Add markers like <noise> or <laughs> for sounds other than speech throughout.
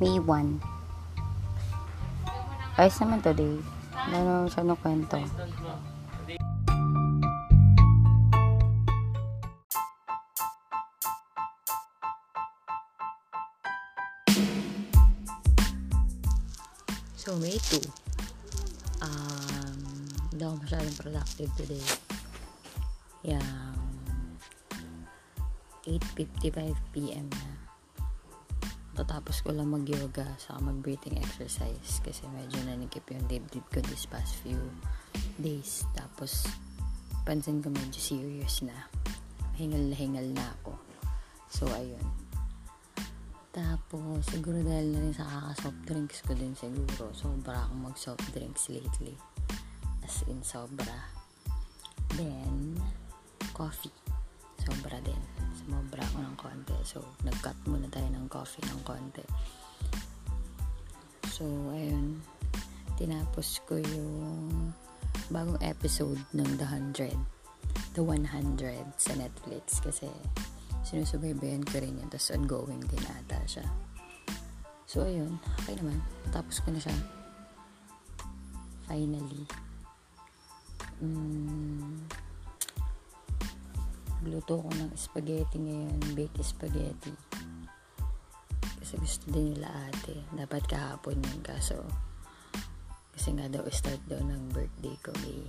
May 1. Ayos naman today. Ano siya no kwento. So, May 2. Um, hindi ako masyadong productive today. Yang 8.55pm na. Tatapos ko lang mag-yoga sa mag-breathing exercise kasi medyo nanikip yung dibdib ko this past few days. Tapos, pansin ko medyo serious na. Hingal na hingal na ako. So, ayun. Tapos, siguro dahil na rin sa kaka-soft drinks ko din siguro. Sobra akong mag-soft drinks lately. As in, sobra. Then, coffee. Sobra din. Sumobra ako ng konti. So, nag-cut muna tayo ng coffee ng konti. So, ayun. Tinapos ko yung bagong episode ng The 100. The 100 sa Netflix. Kasi, sinusubaybayan ko rin yun. Tapos, ongoing din ata siya. So, ayun. Okay naman. Tapos ko na siya. Finally. Mm, Luto ko ng spaghetti ngayon, baked spaghetti. Kasi gusto din nila ate. Dapat kahapon yun, kaso kasi nga daw start daw ng birthday ko may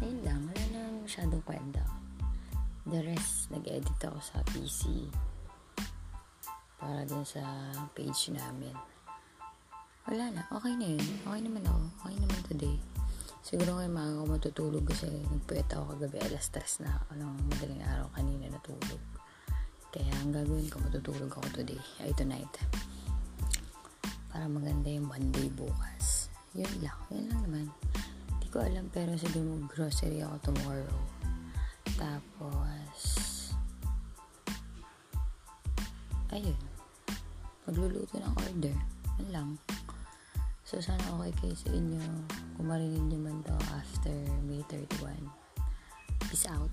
ayun lang, wala na masyadong kwenta. The rest, nag-edit ako sa PC para dun sa page namin. Wala na, okay na yun. Okay naman ako. Okay naman today. Siguro ngayon maaga ako matutulog kasi nagpuyat ako kagabi alas stress na ako ng madaling araw kanina natulog. Kaya ang gagawin ko, matutulog ako today. Ay, tonight. Para maganda yung Monday bukas. Yun lang. Yun lang naman. Hindi ko alam pero siguro grocery ako tomorrow. Tapos, ayun. Magluluto ng order. Yun lang. So, sana okay kayo sa inyo. Kung marinig nyo man to after May 31. Peace out.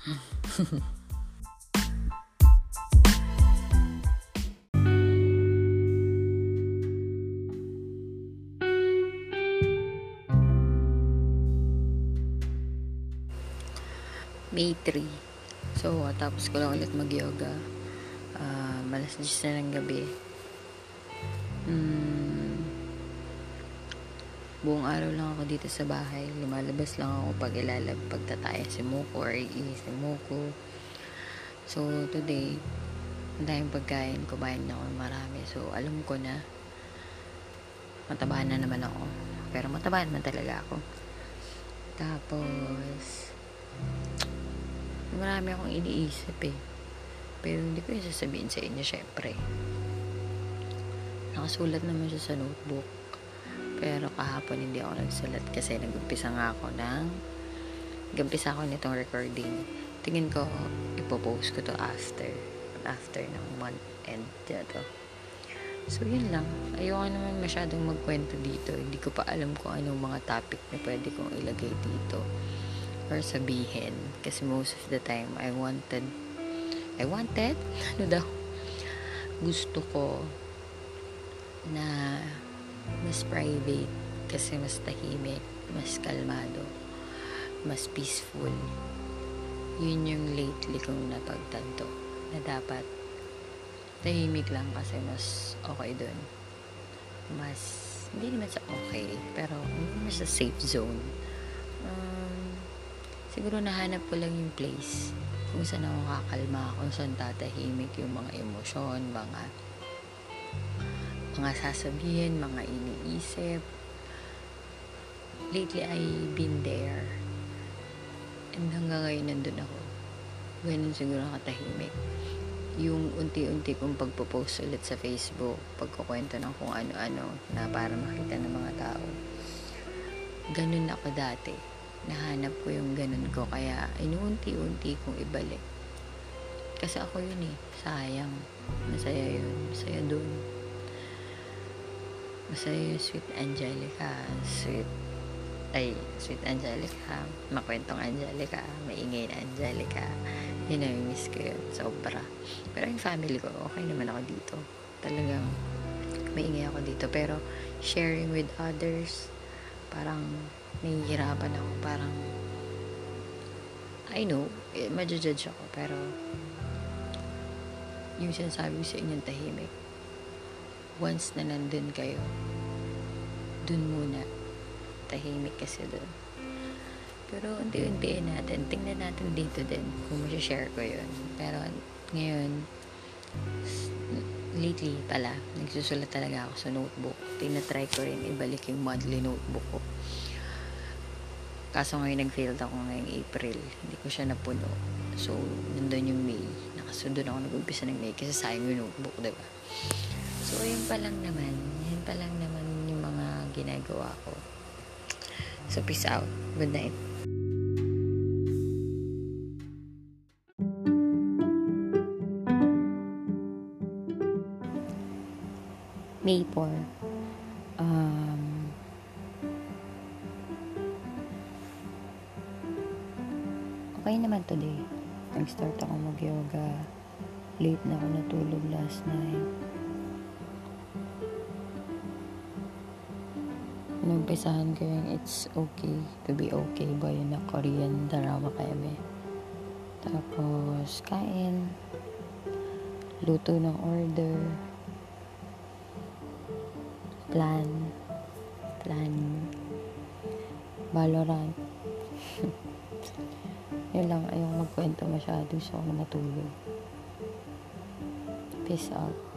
<laughs> May 3. So, tapos ko lang ulit mag-yoga. Uh, malas 10 na ng gabi. Hmm, buong araw lang ako dito sa bahay. Lumalabas lang ako pag ilalab, pagtataya si Moko or i si Moko. So, today, ang daming pagkain. Kumain na ako marami. So, alam ko na matabahan na naman ako. Pero matabahan man talaga ako. Tapos, marami akong iniisip eh. Pero hindi ko yung sasabihin sa inyo, syempre. Nakasulat naman siya sa notebook. Pero kahapon hindi ako nagsulat kasi nag-umpisa nga ako ng nag-umpisa ako nitong recording. Tingin ko, ipopost ko to after after ng month end na to. So, yun lang. Ayoko naman masyadong magkwento dito. Hindi ko pa alam kung anong mga topic na pwede kong ilagay dito or sabihin. Kasi most of the time, I wanted I wanted? Ano daw? Gusto ko na mas private kasi mas tahimik, mas kalmado, mas peaceful. Yun yung lately kong napagtanto na dapat tahimik lang kasi mas okay dun. Mas, hindi naman sa okay, pero mas sa safe zone. Um, siguro nahanap ko lang yung place kung saan ako kakalma, kung saan tatahimik yung mga emosyon, mga mga sasabihin, mga iniisip. Lately, I been there. And hanggang ngayon, nandun ako. Ganun siguro katahimik. Yung unti-unti kong pagpo-post ulit sa Facebook, pagkukwento ng kung ano-ano na para makita ng mga tao. Ganun ako dati. Nahanap ko yung ganun ko, kaya inuunti-unti kong ibalik. Kasi ako yun eh, sayang. Masaya yun, masaya dun Masaya yung sweet Angelica, sweet ay, sweet Angelica, makwentong Angelica, maingay na Angelica. Yun na, miss ko yun. Sobra. Pero yung family ko, okay naman ako dito. Talagang, maingay ako dito. Pero, sharing with others, parang, nahihirapan ako. Parang, I know, eh, madjudge ako. Pero, yung sinasabi ko sa inyong tahimik, once na nandun kayo, dun muna tahimik kasi doon. Pero unti-untiin natin. Tingnan natin dito din kung share ko yun. Pero ngayon, lately pala, nagsusulat talaga ako sa notebook. Tinatry ko rin ibalik yung monthly notebook ko. Kaso ngayon nag-failed ako ngayong April. Hindi ko siya napuno. So, nandun yung May. Nakasunod ako nag-umpisa ng May kasi sayang yung notebook, diba? So, yun pa lang naman. Yan pa lang naman yung mga ginagawa ko. So, peace out. Good night. May 4. Um, okay naman today. Nag-start ako mag-yoga. Late na ako natulog last night. Inumpisahan ko yung It's Okay to be okay ba yun na Korean drama kami. Tapos, kain. Luto ng order. Plan. Plan. Valorant. <laughs> yun lang, ayong magkwento masyado. So, ako matulog. Peace out.